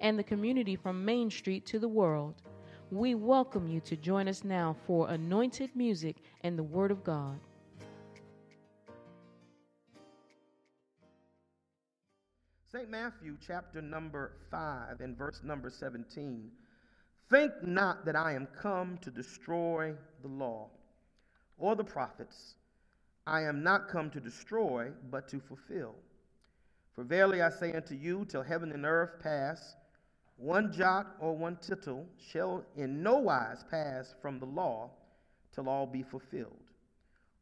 and the community from Main Street to the world. We welcome you to join us now for anointed music and the Word of God. St. Matthew, chapter number 5, and verse number 17. Think not that I am come to destroy the law or the prophets. I am not come to destroy, but to fulfill. For verily I say unto you, till heaven and earth pass, one jot or one tittle shall in no wise pass from the law till all be fulfilled.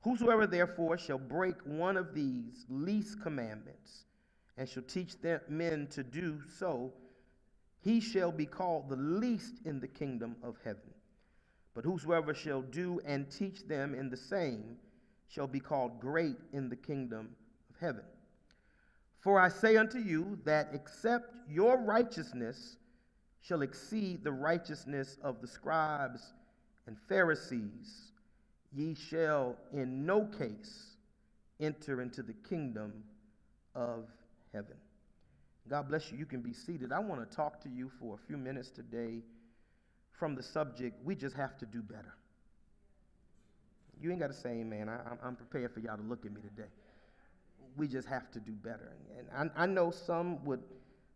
Whosoever therefore shall break one of these least commandments, and shall teach them, men to do so, he shall be called the least in the kingdom of heaven. But whosoever shall do and teach them in the same shall be called great in the kingdom of heaven. For I say unto you that except your righteousness shall exceed the righteousness of the scribes and Pharisees, ye shall in no case enter into the kingdom of heaven. God bless you. You can be seated. I want to talk to you for a few minutes today from the subject we just have to do better. You ain't got to say amen. I, am prepared for y'all to look at me today. We just have to do better. And I, I know some would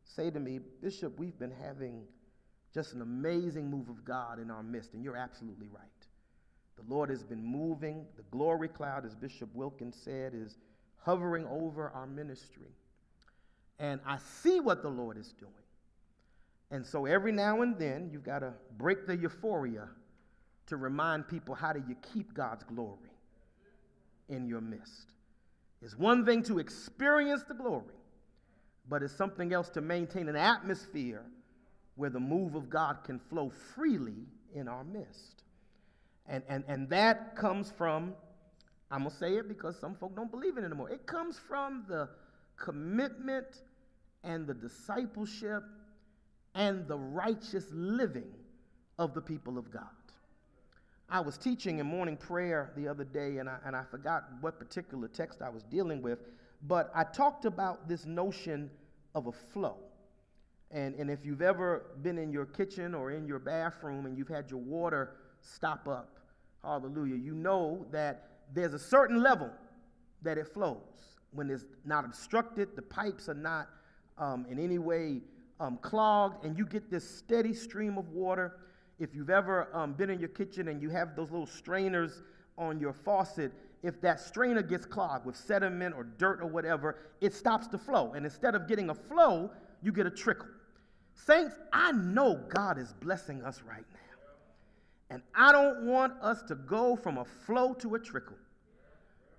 say to me, Bishop, we've been having just an amazing move of God in our midst, and you're absolutely right. The Lord has been moving. The glory cloud, as Bishop Wilkins said, is hovering over our ministry. And I see what the Lord is doing. And so every now and then, you've got to break the euphoria to remind people how do you keep God's glory in your midst. It's one thing to experience the glory, but it's something else to maintain an atmosphere where the move of God can flow freely in our midst. And, and, and that comes from, I'm going to say it because some folk don't believe it anymore. It comes from the commitment and the discipleship and the righteous living of the people of God. I was teaching in morning prayer the other day, and I, and I forgot what particular text I was dealing with, but I talked about this notion of a flow. And, and if you've ever been in your kitchen or in your bathroom and you've had your water stop up, hallelujah, you know that there's a certain level that it flows. When it's not obstructed, the pipes are not um, in any way um, clogged, and you get this steady stream of water. If you've ever um, been in your kitchen and you have those little strainers on your faucet, if that strainer gets clogged with sediment or dirt or whatever, it stops the flow. And instead of getting a flow, you get a trickle. Saints, I know God is blessing us right now. And I don't want us to go from a flow to a trickle.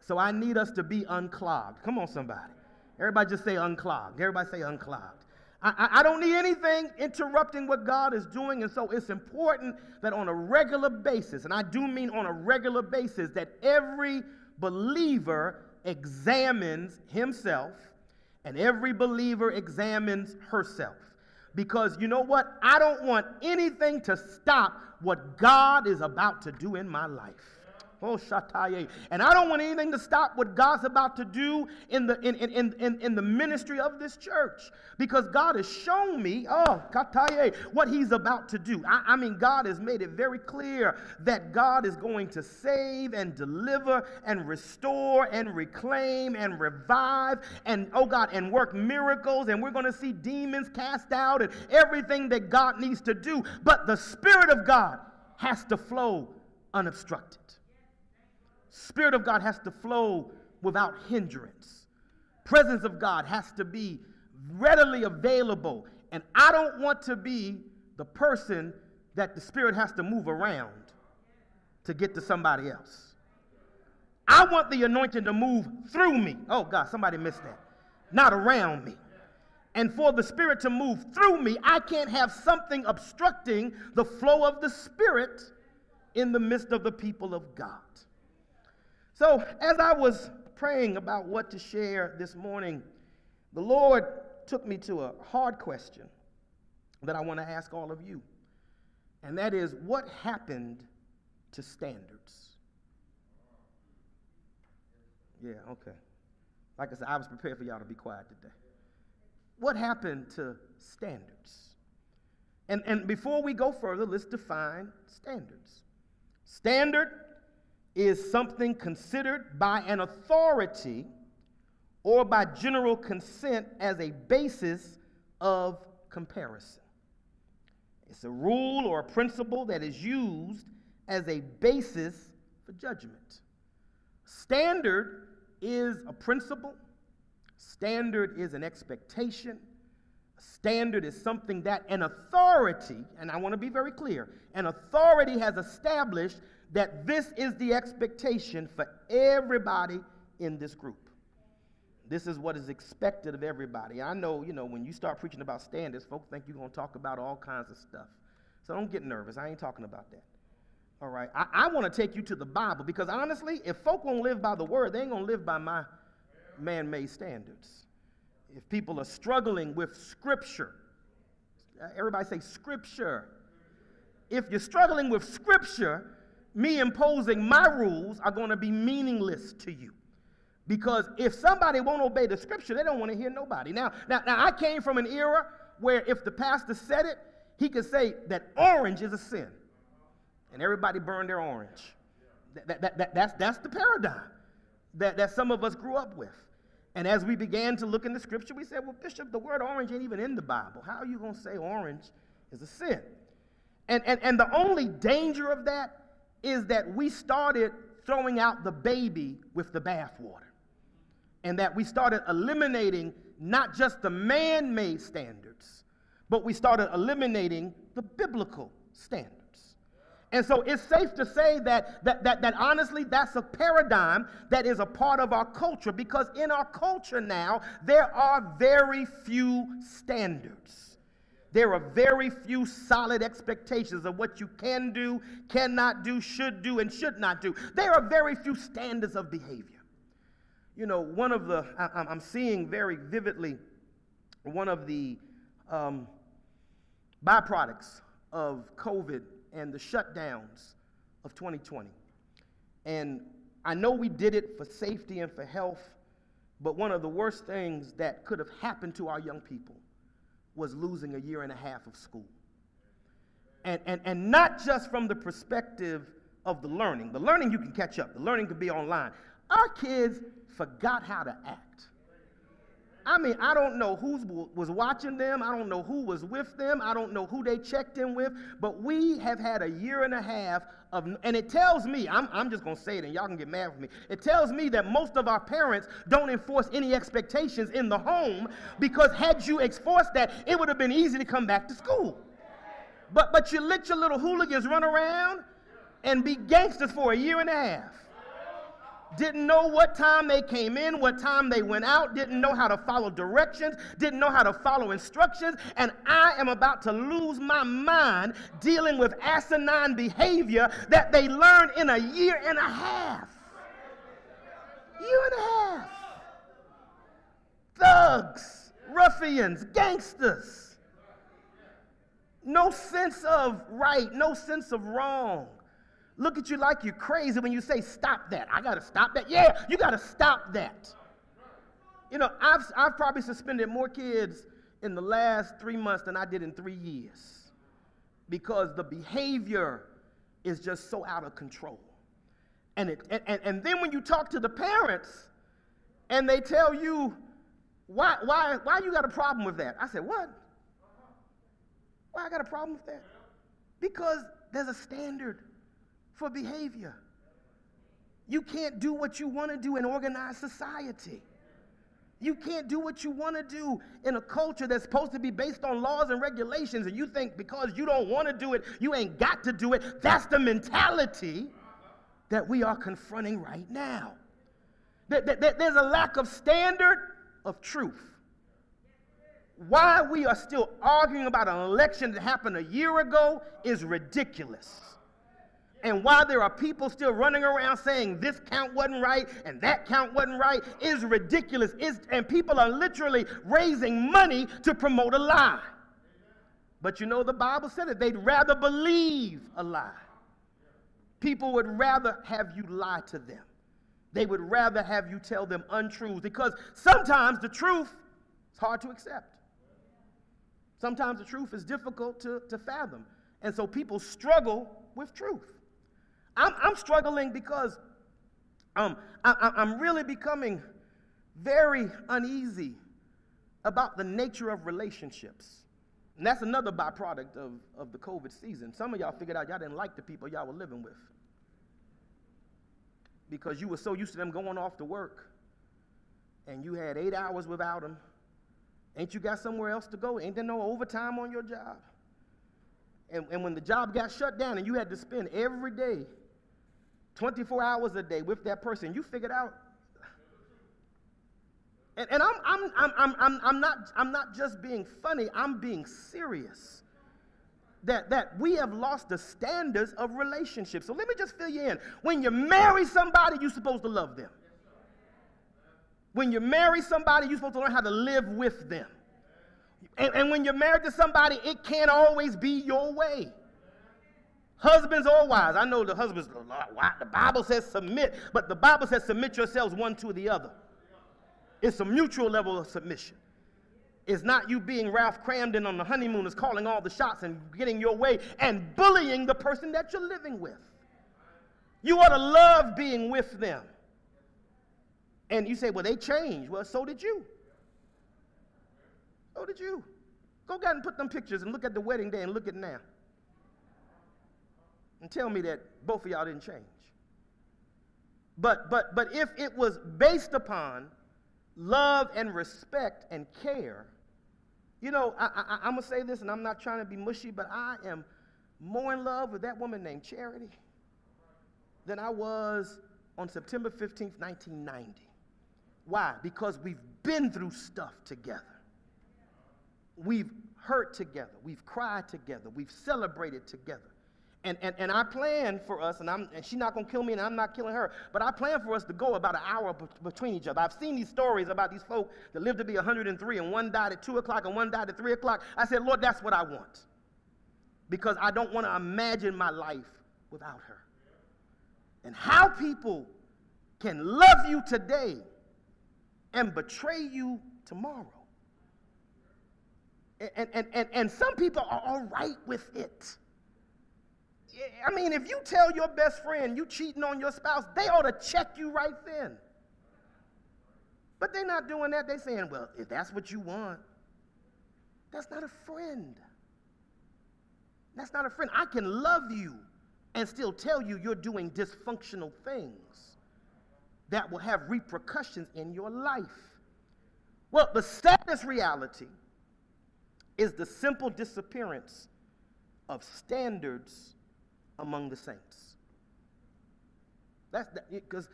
So I need us to be unclogged. Come on, somebody. Everybody just say unclogged. Everybody say unclogged. I, I, don't need anything interrupting what God is doing. And so it's important that on a regular basis, and I do mean on a regular basis, that every believer examines himself and every believer examines herself. Because you know what? I don't want anything to stop what God is about to do in my life. And I don't want anything to stop what God's about to do in the, in, in, in, in the ministry of this church. Because God has shown me, oh, what He's about to do. I, I mean, God has made it very clear that God is going to save and deliver and restore and reclaim and revive and, oh God, and work miracles. And we're going to see demons cast out and everything that God needs to do. But the Spirit of God has to flow unobstructed. Spirit of God has to flow without hindrance. Presence of God has to be readily available. And I don't want to be the person that the Spirit has to move around to get to somebody else. I want the anointing to move through me. Oh, God, somebody missed that. Not around me. and for the Spirit to move through me, I can't have something obstructing the flow of the Spirit in the midst of the people of God. So, as I was praying about what to share this morning, the Lord took me to a hard question that I want to ask all of you. And that is what happened to standards? Yeah, okay. Like I said, I was prepared for y'all to be quiet today. What happened to standards? And, and before we go further, let's define standards. Standard is something considered by an authority or by general consent as a basis of comparison. It's a rule or a principle that is used as a basis for judgment. Standard is a principle, standard is an expectation. Standard is something that an authority, and I want to be very clear, an authority has established that this is the expectation for everybody in this group. This is what is expected of everybody. I know, you know, when you start preaching about standards, folks think you're going to talk about all kinds of stuff. So don't get nervous. I ain't talking about that. All right. I, I want to take you to the Bible because honestly, if folk won't live by the word, they ain't going to live by my man made standards. If people are struggling with scripture, everybody say scripture. If you're struggling with scripture, me imposing my rules are going to be meaningless to you. Because if somebody won't obey the scripture, they don't want to hear nobody. Now, now, now, I came from an era where if the pastor said it, he could say that orange is a sin. And everybody burned their orange. That, that, that, that's, that's the paradigm that, that some of us grew up with. And as we began to look in the scripture, we said, well, Bishop, the word orange ain't even in the Bible. How are you going to say orange is a sin? And, and, and the only danger of that is that we started throwing out the baby with the bathwater and that we started eliminating not just the man made standards, but we started eliminating the biblical standards. And so it's safe to say that, that, that, that honestly, that's a paradigm that is a part of our culture because in our culture now, there are very few standards. There are very few solid expectations of what you can do, cannot do, should do, and should not do. There are very few standards of behavior. You know, one of the, I, am seeing very vividly one of the um, byproducts of COVID and the shutdowns of 2020. And I know we did it for safety and for health, but one of the worst things that could have happened to our young people was losing a year and a half of school. And, and, and not just from the perspective of the learning. The learning you can catch up, the learning could be online. Our kids forgot how to act. I mean, I don't know who was watching them. I don't know who was with them. I don't know who they checked in with. But we have had a year and a half of, and it tells me, I'm, I'm just going to say it and y'all can get mad with me. It tells me that most of our parents don't enforce any expectations in the home because had you enforced that, it would have been easy to come back to school. But, but you let your little hooligans run around and be gangsters for a year and a half didn't know what time they came in, what time they went out, didn't know how to follow directions, didn't know how to follow instructions, and I am about to lose my mind dealing with asinine behavior that they learned in a year and a half. Year and a half. Thugs, ruffians, gangsters. No sense of right, no sense of wrong look at you like you're crazy when you say, Stop that. I got to stop that. Yeah, you got to stop that. You know, I've, I've probably suspended more kids in the last three months than I did in three years because the behavior is just so out of control. And, it, and, and then when you talk to the parents and they tell you, why, why, why you got a problem with that? I said, what? Why I got a problem with that? Because there's a standard for behavior. You can't do what you want to do in organized society. You can't do what you want to do in a culture that's supposed to be based on laws and regulations, and you think because you don't want to do it, you ain't got to do it. That's the mentality that we are confronting right now. There's a lack of standard of truth. why we are still arguing about an election that happened a year ago is ridiculous. And why there are people still running around saying this count wasn't right and that count wasn't right is ridiculous. Is, and people are literally raising money to promote a lie. But you know, the Bible said it. They'd rather believe a lie. People would rather have you lie to them. They would rather have you tell them untruths because sometimes the truth is hard to accept. Sometimes the truth is difficult to, to fathom. And so people struggle with truth. I'm, I'm struggling because um, I, I'm really becoming very uneasy about the nature of relationships. And that's another byproduct of, of the COVID season. Some of y'all figured out y'all didn't like the people y'all were living with because you were so used to them going off to work and you had eight hours without them. Ain't you got somewhere else to go? Ain't there no overtime on your job? And, and when the job got shut down and you had to spend every day 24 hours a day with that person, you figured out. And, and I'm, I'm, I'm, I'm, I'm, not, I'm not just being funny, I'm being serious. That, that we have lost the standards of relationships. So let me just fill you in. When you marry somebody, you're supposed to love them. When you marry somebody, you're supposed to learn how to live with them. And, and when you're married to somebody, it can't always be your way. Husbands or wives. I know the husbands, the Bible says submit, but the Bible says submit yourselves one to the other. It's a mutual level of submission. It's not you being Ralph Kramden on the honeymoon, is calling all the shots and getting your way and bullying the person that you're living with. You ought to love being with them. And you say, well, they changed. Well, so did you. So did you. Go ahead and put them pictures and look at the wedding day and look at now and tell me that both of y'all didn't change. But, but, but if it was based upon love and respect and care, you know, I, I, am going to say this, and I'm not trying to be mushy, but I am more in love with that woman named Charity than I was on September 15th, 1990. Why? Because we've been through stuff together. We've hurt together. We've cried together. We've celebrated together. And, and, and I plan for us, and, I'm, and she's not going to kill me, and I'm not killing her, but I plan for us to go about an hour be- between each other. I've seen these stories about these folk that lived to be 103, and one died at 2 o'clock, and one died at 3 o'clock. I said, Lord, that's what I want. Because I don't want to imagine my life without her. And how people can love you today and betray you tomorrow. And, and, and, and some people are all right with it. I mean, if you tell your best friend you're cheating on your spouse, they ought to check you right then. But they're not doing that. They're saying, well, if that's what you want, that's not a friend. That's not a friend. I can love you and still tell you you're doing dysfunctional things that will have repercussions in your life. Well, the saddest reality is the simple disappearance of standards among the saints. That's because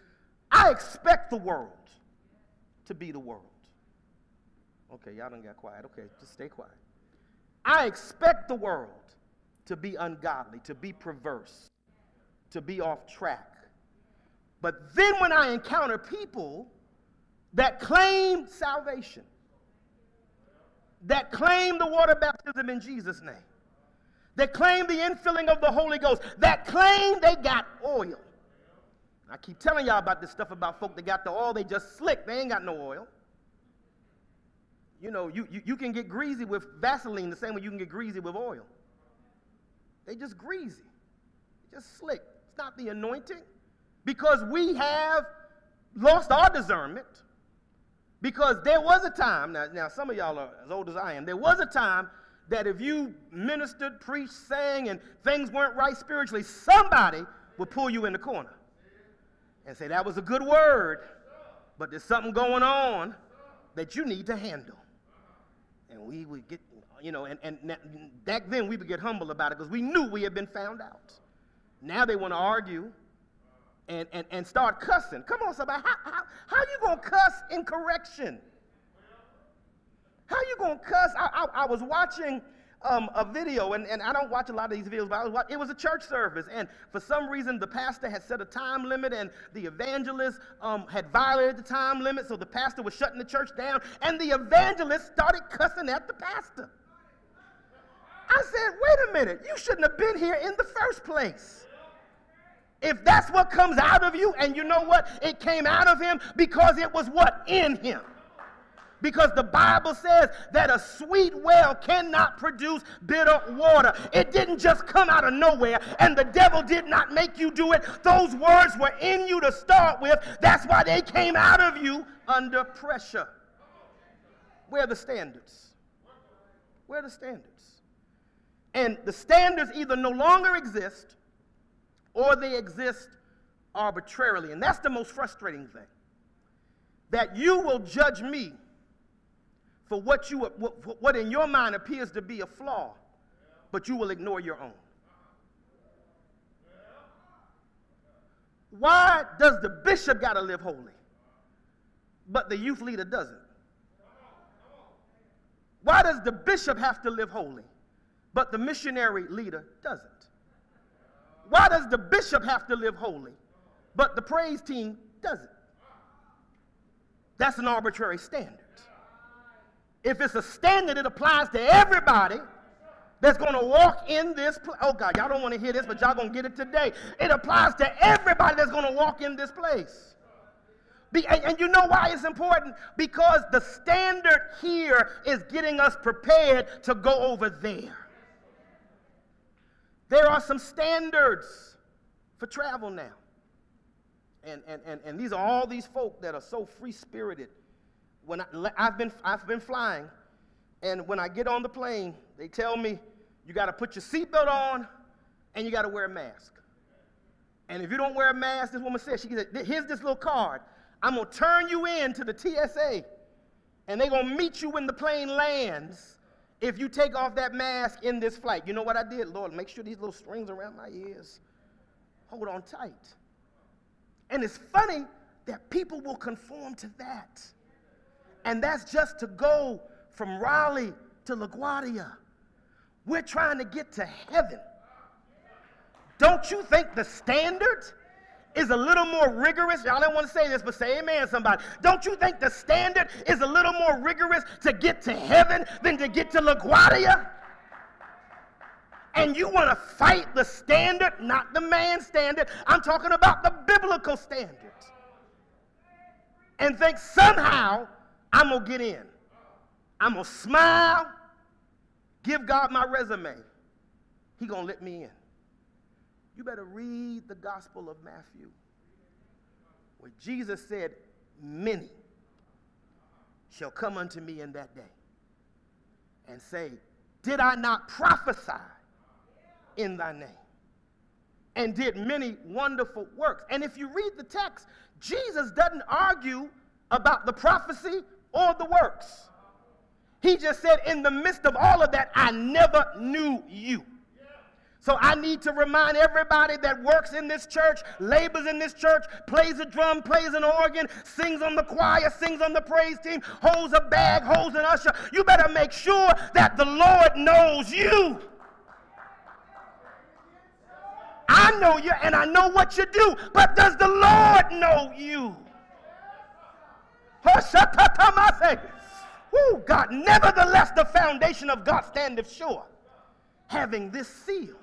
I expect the world to be the world. Okay, y'all don't get quiet. Okay, just stay quiet. I expect the world to be ungodly, to be perverse, to be off track. But then when I encounter people that claim salvation, that claim the water baptism in Jesus' name, that claim the infilling of the Holy Ghost, that claim they got oil. I keep telling y'all about this stuff about folk that got the oil, they just slick, they ain't got no oil. You know, you, you, you can get greasy with Vaseline the same way you can get greasy with oil. They just greasy, just slick. It's not the anointing because we have lost our discernment. Because there was a time, now, now some of y'all are as old as I am, there was a time that if you ministered, preached, sang, and things weren't right spiritually, somebody would pull you in the corner and say, That was a good word, but there's something going on that you need to handle. And we would get, you know, and, and back then we would get humble about it because we knew we had been found out. Now they want to argue and, and, and start cussing. Come on, somebody. How, how, how you going to cuss in correction? How you gonna cuss? I, I, I was watching um, a video, and, and I don't watch a lot of these videos, but I was it was a church service, and for some reason the pastor had set a time limit, and the evangelist um, had violated the time limit, so the pastor was shutting the church down, and the evangelist started cussing at the pastor. I said, wait a minute, you shouldn't have been here in the first place. If that's what comes out of you, and you know what? It came out of him because it was what? In him. Because the Bible says that a sweet well cannot produce bitter water. It didn't just come out of nowhere, and the devil did not make you do it. Those words were in you to start with. That's why they came out of you under pressure. Where are the standards? Where are the standards? And the standards either no longer exist or they exist arbitrarily. And that's the most frustrating thing. That you will judge me for what, you, what, what in your mind appears to be a flaw, but you will ignore your own. Why does the bishop got to live holy, but the youth leader doesn't? Why does the bishop have to live holy, but the missionary leader doesn't? Why does the bishop have to live holy, but the praise team doesn't? That's an arbitrary standard. If it's a standard, it applies to everybody that's going to walk in this place. Oh, God, y'all don't want to hear this, but y'all going to get it today. It applies to everybody that's going to walk in this place. Be, and, and, you know why it's important? Because the standard here is getting us prepared to go over there. There are some standards for travel now. And, and, and, and these are all these folk that are so free spirited when I, I've, been, I've been flying, and when I get on the plane, they tell me you got to put your seatbelt on and you got to wear a mask. And if you don't wear a mask, this woman said, she said, here's this little card. I'm going to turn you in to the TSA, and they're going to meet you when the plane lands if you take off that mask in this flight. You know what I did? Lord, make sure these little strings around my ears hold on tight. And it's funny that people will conform to that. And that's just to go from Raleigh to LaGuardia. We're trying to get to heaven. Don't you think the standard is a little more rigorous? Y'all don't want to say this, but say amen, somebody. Don't you think the standard is a little more rigorous to get to heaven than to get to LaGuardia? And you want to fight the standard, not the man standard. I'm talking about the biblical standard. And think somehow I'm going to get in. I'm going to smile, give God my resume. He going to let me in. You better read the Gospel of Matthew, where Jesus said, Many shall come unto me in that day and say, Did I not prophesy in thy name? And did many wonderful works. And if you read the text, Jesus doesn't argue about the prophecy or the works. He just said, in the midst of all of that, I never knew you. So I need to remind everybody that works in this church, labors in this church, plays a drum, plays an organ, sings on the choir, sings on the praise team, holds a bag, holds an usher. You better make sure that the Lord knows you. I know you and I know what you do, but does the Lord know you? Woo, God, nevertheless, the foundation of God standeth sure, having this seal.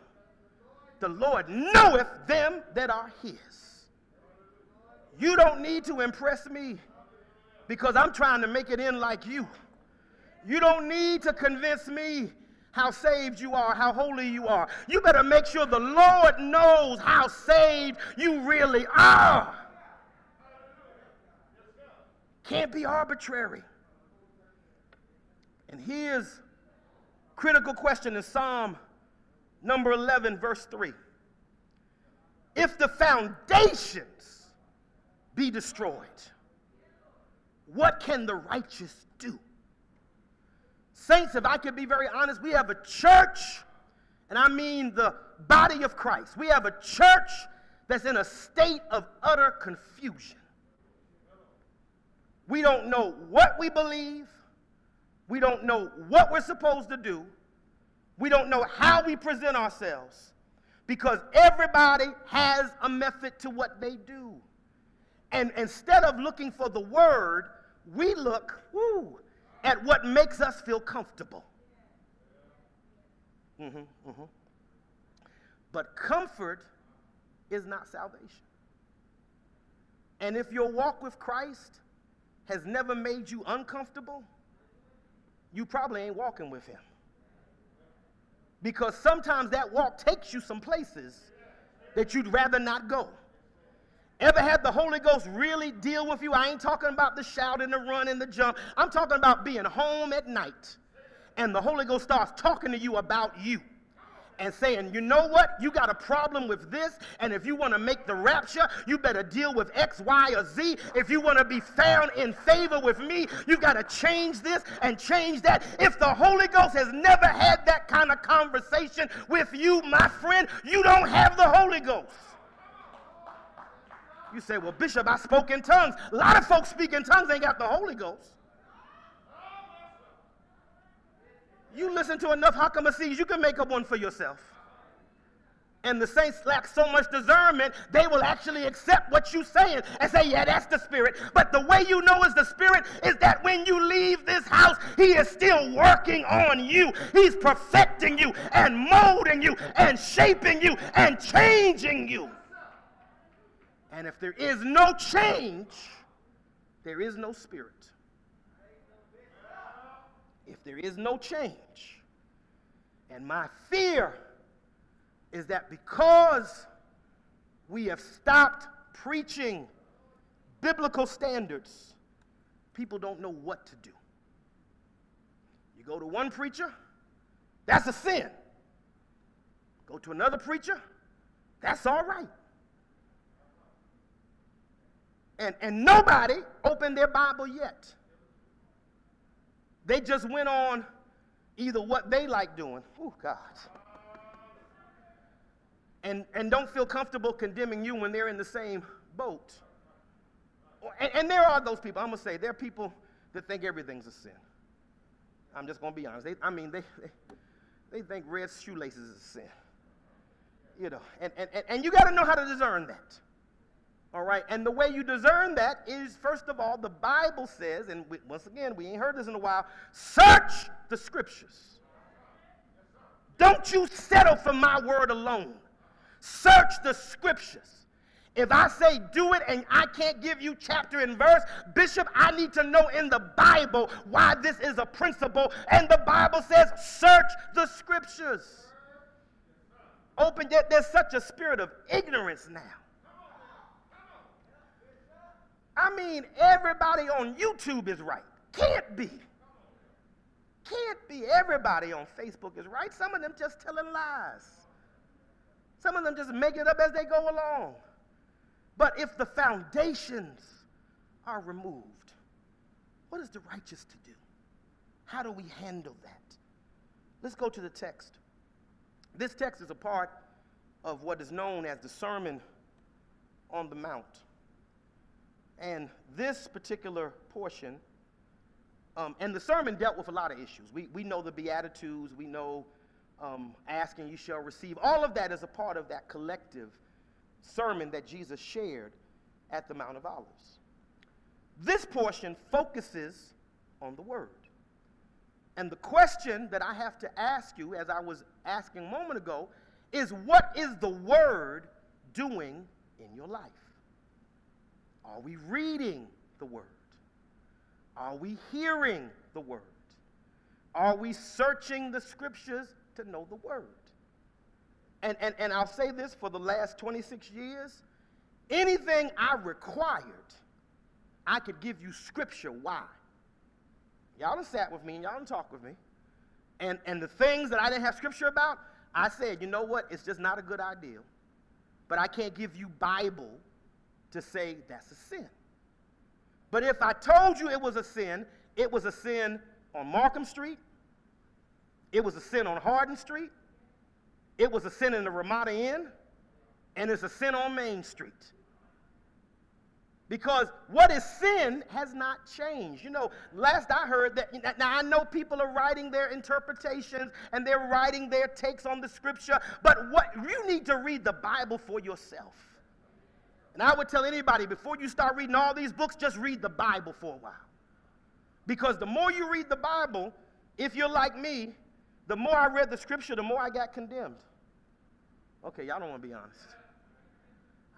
The Lord knoweth them that are his. You don't need to impress me because I'm trying to make it in like you. You don't need to convince me how saved you are, how holy you are. You better make sure the Lord knows how saved you really are. Can't be arbitrary. And here's critical question in Psalm number 11, verse 3. If the foundations be destroyed, what can the righteous do? Saints, if I could be very honest, we have a church, and I mean the body of Christ. We have a church that's in a state of utter confusion. We don't know what we believe. We don't know what we're supposed to do. We don't know how we present ourselves because everybody has a method to what they do. And instead of looking for the word, we look woo, at what makes us feel comfortable. Mm-hmm, mm-hmm. But comfort is not salvation. And if your walk with Christ has never made you uncomfortable, you probably ain't walking with Him. Because sometimes that walk takes you some places that you'd rather not go. Ever had the Holy Ghost really deal with you? I ain't talking about the shout and the run and the jump. I'm talking about being home at night and the Holy Ghost starts talking to you about you and saying, you know what? You got a problem with this, and if you want to make the rapture, you better deal with X, Y, or Z. If you want to be found in favor with me, you got to change this and change that. If the Holy Ghost has never had that kind of conversation with you, my friend, you don't have the Holy Ghost. You say, well, Bishop, I spoke in tongues. A lot of folks speak in tongues ain't got the Holy Ghost. You listen to enough Hakamasis, you can make up one for yourself. And the saints lack so much discernment, they will actually accept what you're saying and say, Yeah, that's the Spirit. But the way you know is the Spirit is that when you leave this house, He is still working on you. He's perfecting you and molding you and shaping you and changing you. And if there is no change, there is no Spirit if there is no change. And my fear is that because we have stopped preaching biblical standards, people don't know what to do. You go to one preacher, that's a sin. Go to another preacher, that's all right. And, and nobody opened their Bible yet. They just went on either what they like doing. Oh, God. And, and don't feel comfortable condemning you when they're in the same boat. And, and there are those people, I'm going to say, there are people that think everything's a sin. I'm just going to be honest. They, I mean, they, they, they think red shoelaces is a sin. You know, and, and, and you got to know how to discern that. All right, and the way you discern that is, first of all, the Bible says, and we, once again, we ain't heard this in a while search the scriptures. Don't you settle for my word alone. Search the scriptures. If I say do it and I can't give you chapter and verse, Bishop, I need to know in the Bible why this is a principle. And the Bible says, search the scriptures. Open, yet there's such a spirit of ignorance now. I mean, everybody on YouTube is right. Can't be. Can't be. Everybody on Facebook is right. Some of them just telling lies. Some of them just make it up as they go along. But if the foundations are removed, what is the righteous to do? How do we handle that? Let's go to the text. This text is a part of what is known as the Sermon on the Mount. And this particular portion, um, and the sermon dealt with a lot of issues. We, we know the Beatitudes, we know um, asking you shall receive. All of that is a part of that collective sermon that Jesus shared at the Mount of Olives. This portion focuses on the Word. And the question that I have to ask you, as I was asking a moment ago, is what is the Word doing in your life? Are we reading the Word? Are we hearing the Word? Are we searching the Scriptures to know the Word? And, and, and I'll say this for the last 26 years anything I required, I could give you Scripture. Why? Y'all have sat with me and y'all have talked with me. And, and the things that I didn't have Scripture about, I said, you know what? It's just not a good idea. But I can't give you Bible to say that's a sin. But if I told you it was a sin, it was a sin on Markham Street, it was a sin on Hardin Street, it was a sin in the Ramada Inn, and it's a sin on Main Street. Because what is sin has not changed. You know, last I heard that, now I know people are writing their interpretations and they're writing their takes on the scripture, but what you need to read the Bible for yourself. And I would tell anybody before you start reading all these books, just read the Bible for a while. Because the more you read the Bible, if you're like me, the more I read the scripture, the more I got condemned. Okay, y'all don't want to be honest.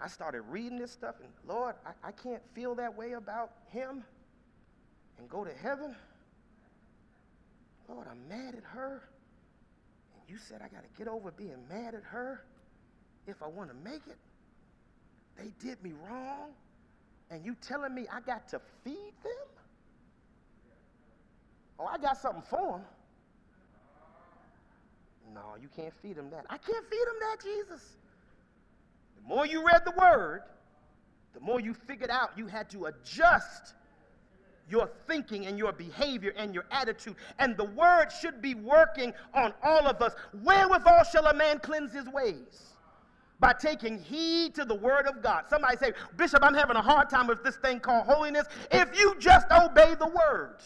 I started reading this stuff, and Lord, I, I can't feel that way about him and go to heaven. Lord, I'm mad at her. And you said I got to get over being mad at her if I want to make it. They did me wrong. And you telling me I got to feed them? Oh, I got something for them. No, you can't feed them that. I can't feed them that, Jesus. The more you read the word, the more you figured out you had to adjust your thinking and your behavior and your attitude. And the word should be working on all of us. Wherewithal shall a man cleanse his ways? By taking heed to the word of God. Somebody say, Bishop, I'm having a hard time with this thing called holiness. If you just obey the word,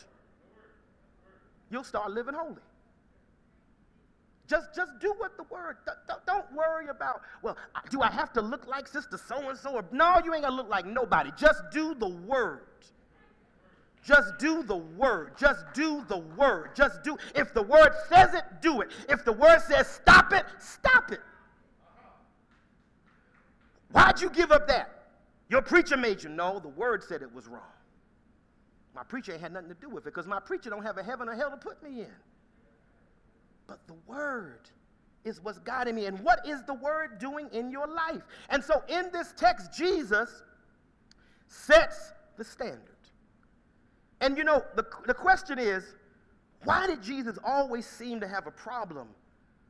you'll start living holy. Just, just do what the word. Don't, don't worry about, well, do I have to look like sister so and so? No, you ain't gonna look like nobody. Just do the word. Just do the word. Just do the word. Just do. If the word says it, do it. If the word says stop it, stop it. Why'd you give up that? Your preacher made you. No, the word said it was wrong. My preacher ain't had nothing to do with it because my preacher don't have a heaven or hell to put me in but the Word is what's guiding me. And what is the Word doing in your life? And so in this text, Jesus sets the standard. And you know, the, the question is why did Jesus always seem to have a problem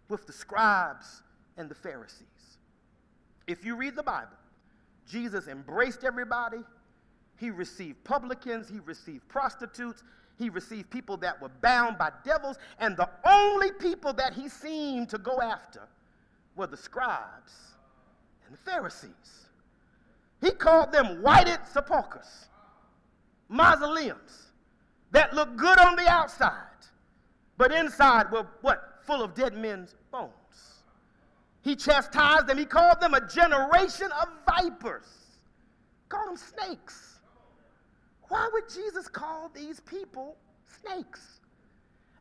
with the scribes and the Pharisees? If you read the Bible, Jesus embraced everybody. He received publicans, he received prostitutes, he received people that were bound by devils, and the only people that he seemed to go after were the scribes and the Pharisees. He called them whited sepulchres, mausoleums that looked good on the outside, but inside were what? Full of dead men's bones. He chastised them. He called them a generation of vipers. Called them snakes. Why would Jesus call these people snakes?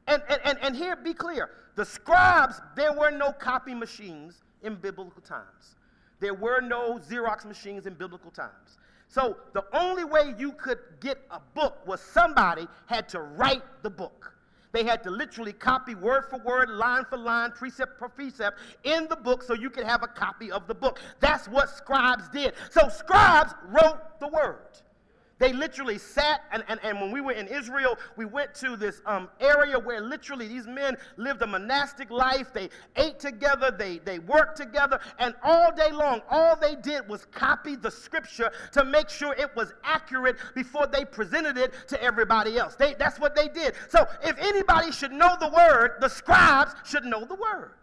And, and, and, and here, be clear the scribes, there were no copy machines in biblical times, there were no Xerox machines in biblical times. So the only way you could get a book was somebody had to write the book. They had to literally copy word for word, line for line, precept for precept in the book so you could have a copy of the book. That's what scribes did. So scribes wrote the word. They literally sat, and, and, and when we were in Israel, we went to this um, area where literally these men lived a monastic life. They ate together, they, they worked together, and all day long, all they did was copy the scripture to make sure it was accurate before they presented it to everybody else. They, that's what they did. So if anybody should know the word, the scribes should know the word.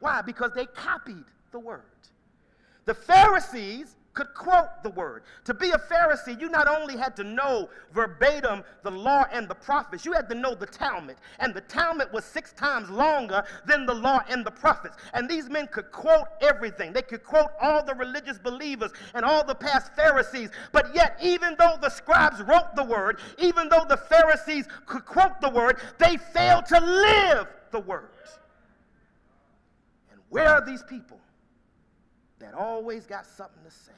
Why? Because they copied the word. The Pharisees could quote the word. To be a Pharisee, you not only had to know verbatim the law and the prophets, you had to know the Talmud. And the Talmud was six times longer than the law and the prophets. And these men could quote everything. They could quote all the religious believers and all the past Pharisees. But yet, even though the scribes wrote the word, even though the Pharisees could quote the word, they failed to live the word. And where are these people? That always got something to say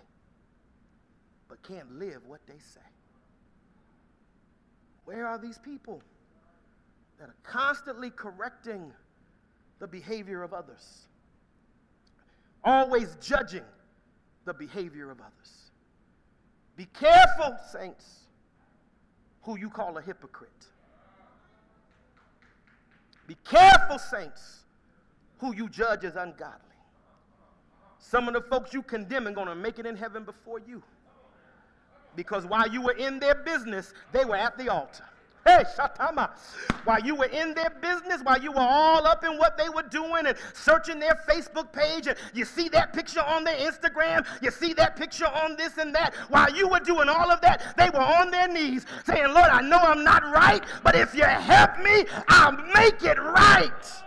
but can't live what they say. Where are these people that are constantly correcting the behavior of others? Always judging the behavior of others. Be careful, saints, who you call a hypocrite. Be careful, saints, who you judge as ungodly. Some of the folks you condemn are going to make it in heaven before you because while you were in their business, they were at the altar. Hey, Shatama. While you were in their business, while you were all up in what they were doing and searching their Facebook page, and you see that picture on their Instagram, you see that picture on this and that. While you were doing all of that, they were on their knees saying, Lord, I know I'm not right, but if you help me, I'll make it right.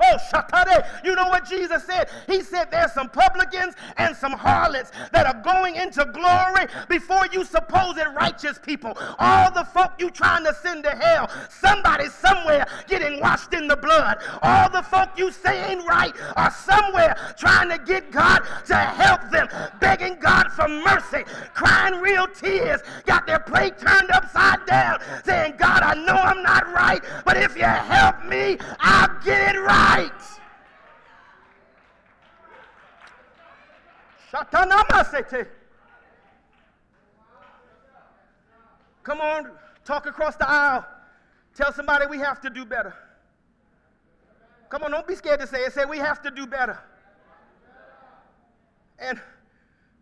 Oh, Shatare. You know what Jesus said? He said there's some publicans and some harlots that are going into glory before you supposed righteous people. All the folk you trying to send to hell, somebody somewhere getting washed in the blood. All the folk you say ain't right are somewhere trying to get God to help them, begging God for mercy, crying real tears, got their plate turned upside down, saying, God, I know I'm not right, but if you help me, I'll get it right right. Come on, talk across the aisle. Tell somebody we have to do better. Come on, don't be scared to say it. Say we have to do better. And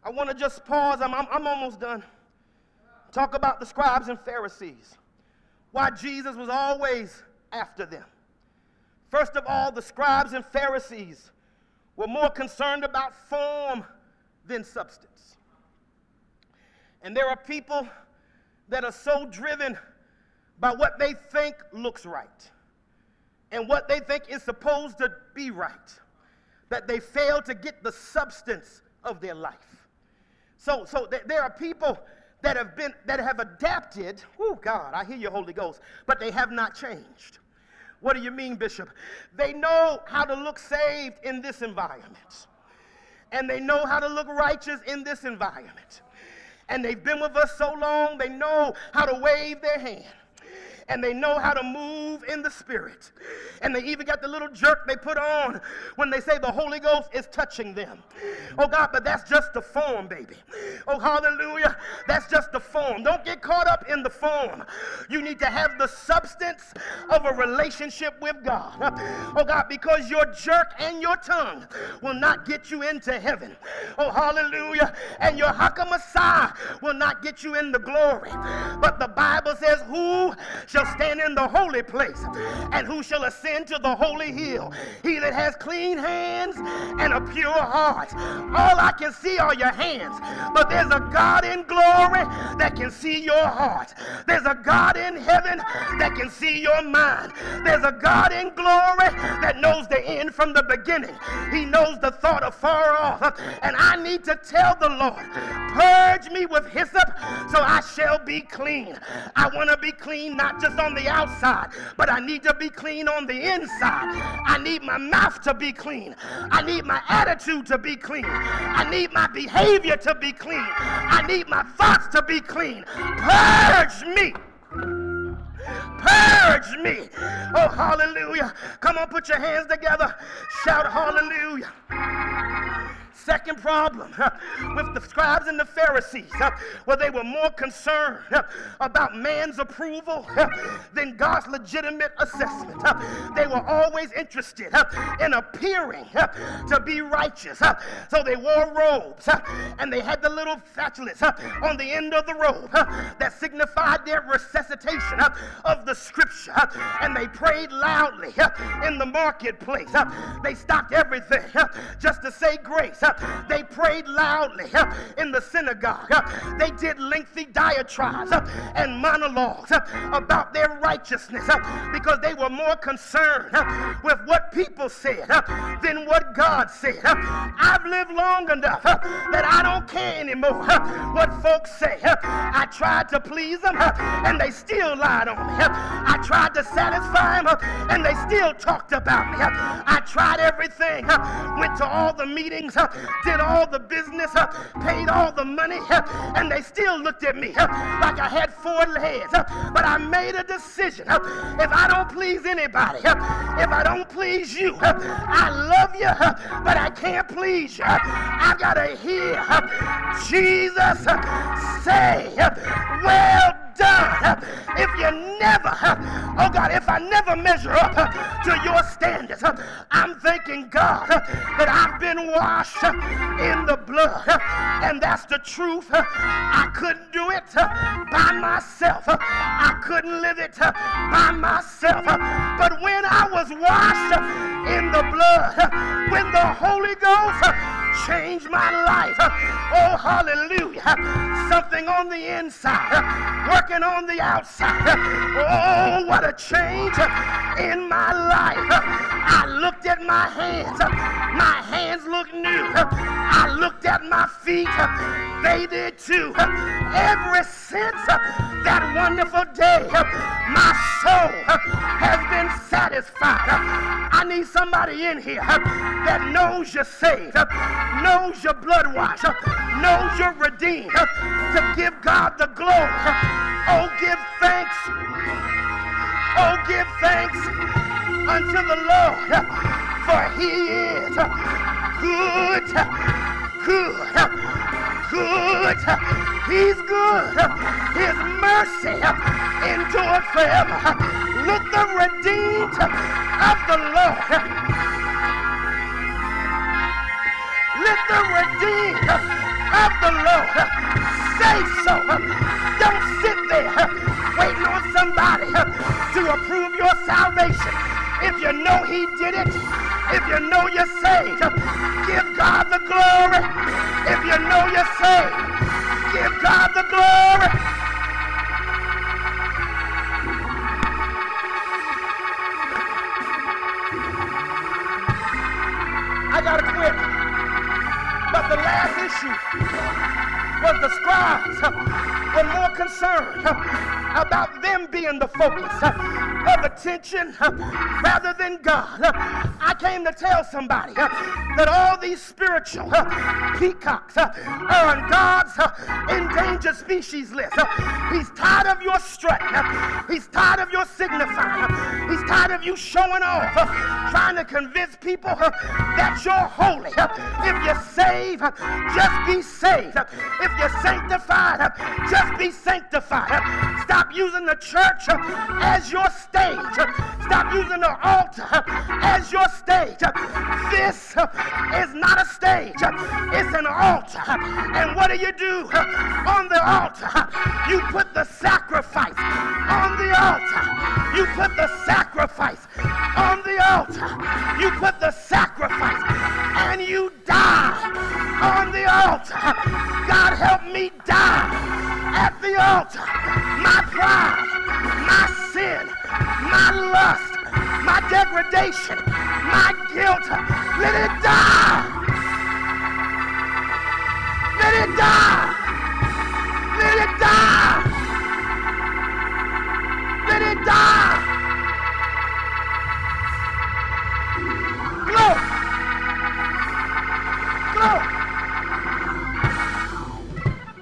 I want to just pause. I'm, I'm, I'm almost done. Talk about the scribes and Pharisees. Why Jesus was always after them. First of all, the scribes and Pharisees were more concerned about form than substance. And there are people that are so driven by what they think looks right and what they think is supposed to be right that they fail to get the substance of their life. So, so th- there are people that have been that have adapted. Oh God, I hear you, Holy Ghost, but they have not changed. What do you mean, Bishop? They know how to look saved in this environment, and they know how to look righteous in this environment. And they've been with us so long, they know how to wave their hand and they know how to move in the spirit. And they even got the little jerk they put on when they say the Holy Ghost is touching them. Oh God, but that's just the form, baby. Oh, hallelujah. That's just the form. Don't get caught up in the form. You need to have the substance of a relationship with God. Oh God, because your jerk and your tongue will not get you into heaven. Oh, hallelujah. And your Hakamasah will not get you in the glory. But the Bible says, Who shall stand in the holy place, and who shall ascend to the holy hill? He that has clean hands and a pure heart. All I can see are your hands, but there's a God in glory that can see your heart. There's a God in heaven that can see your mind. There's a God in glory that knows the end from the beginning. He knows the thought afar off. And I need to tell the Lord, purge me with hyssop so I shall be clean. I want to be clean not just on the outside, but I need to be clean on the inside. I need my mouth to be clean. I need my attitude to be clean. I need my behavior to be clean. I need my thoughts to be clean. Purge me. Purge me. Oh, hallelujah. Come on, put your hands together. Shout hallelujah. Second problem with the scribes and the Pharisees, where they were more concerned about man's approval than God's legitimate assessment. They were always interested in appearing to be righteous. So they wore robes and they had the little fatulas on the end of the robe that signified their resuscitation of the scripture. And they prayed loudly uh, in the marketplace. Uh, they stopped everything uh, just to say grace. They prayed loudly in the synagogue. They did lengthy diatribes and monologues about their righteousness because they were more concerned with what people said than what God said. I've lived long enough that I don't care anymore what folks say. I tried to please them and they still lied on I tried to satisfy them and they still talked about me. I tried everything, went to all the meetings, did all the business, paid all the money, and they still looked at me like I had four legs. But I made a decision. If I don't please anybody, if I don't please you, I love you, but I can't please you. I've gotta hear Jesus say, Well done, if you never, oh God, if I never measure up to your standards, I'm thanking God that I've been washed in the blood. And that's the truth. I couldn't do it by myself. I couldn't live it by myself. But when I was washed in the blood, when the Holy Ghost changed my life, oh hallelujah, something on the inside, working on the outside. Oh, what a change in my life. I looked at my hands, my hands look new. I looked at my feet, they did too. Ever since that wonderful day, my soul has been satisfied. I need somebody in here that knows you're saved, knows you're blood washed, knows you're redeemed, to give God the glory. Oh, give thanks. Oh, give thanks unto the Lord, for he is good, good, good. He's good. His mercy endured forever. Let the redeemed of the Lord. Let the redeemed of the Lord say so. Don't sit there waiting on somebody to approve your salvation. If you know he did it, if you know you're saved, give God the glory. If you know you're saved, give God the glory. Issue was the scribes were more concerned about them being the focus of attention rather than God. I came to tell somebody uh, that all these spiritual uh, peacocks uh, are on God's endangered species list. He's tired of your strutting. He's tired of your signifying. He's tired of you showing off, trying to convince people that you're holy. If you're saved, just be saved. If you're sanctified, just be sanctified. Stop using the church as your stage. Stop using the altar as your stage. This is not a stage, it's an altar. And what do you do on the altar? You put the sacrifice on the altar. You put the sacrifice on the altar. You put the sacrifice and you die on the altar. God help me die at the altar. My pride, my guilt. Let it die. Let it die. Let it die. Let it die. Glory. Glory.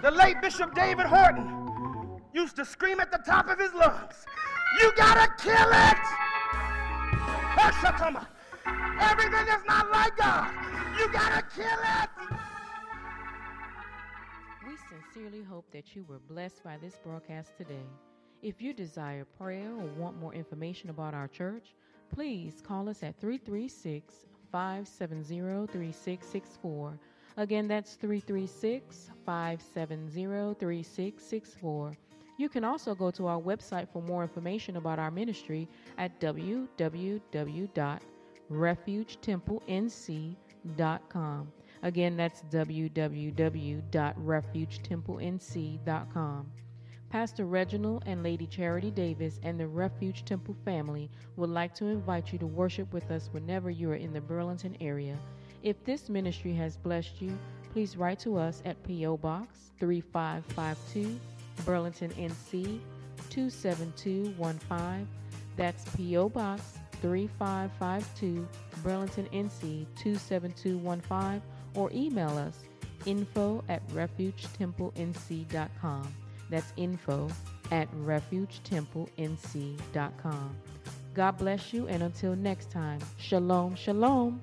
The late Bishop David Horton used to scream at the top of his lungs, You gotta kill it! Everything not like God. You gotta kill it! We sincerely hope that you were blessed by this broadcast today. If you desire prayer or want more information about our church, please call us at 336 570 3664. Again, that's 336 570 3664. You can also go to our website for more information about our ministry at www.refugetemple.nc.com. Again, that's www.refugetemple.nc.com. Pastor Reginald and Lady Charity Davis and the Refuge Temple family would like to invite you to worship with us whenever you are in the Burlington area. If this ministry has blessed you, please write to us at P.O. Box 3552, Burlington, NC 27215. That's P.O. Box 3552, Burlington, NC 27215, or email us info at refugetemple.nc.com. That's info at refugetemple.nc.com. God bless you, and until next time, shalom, shalom.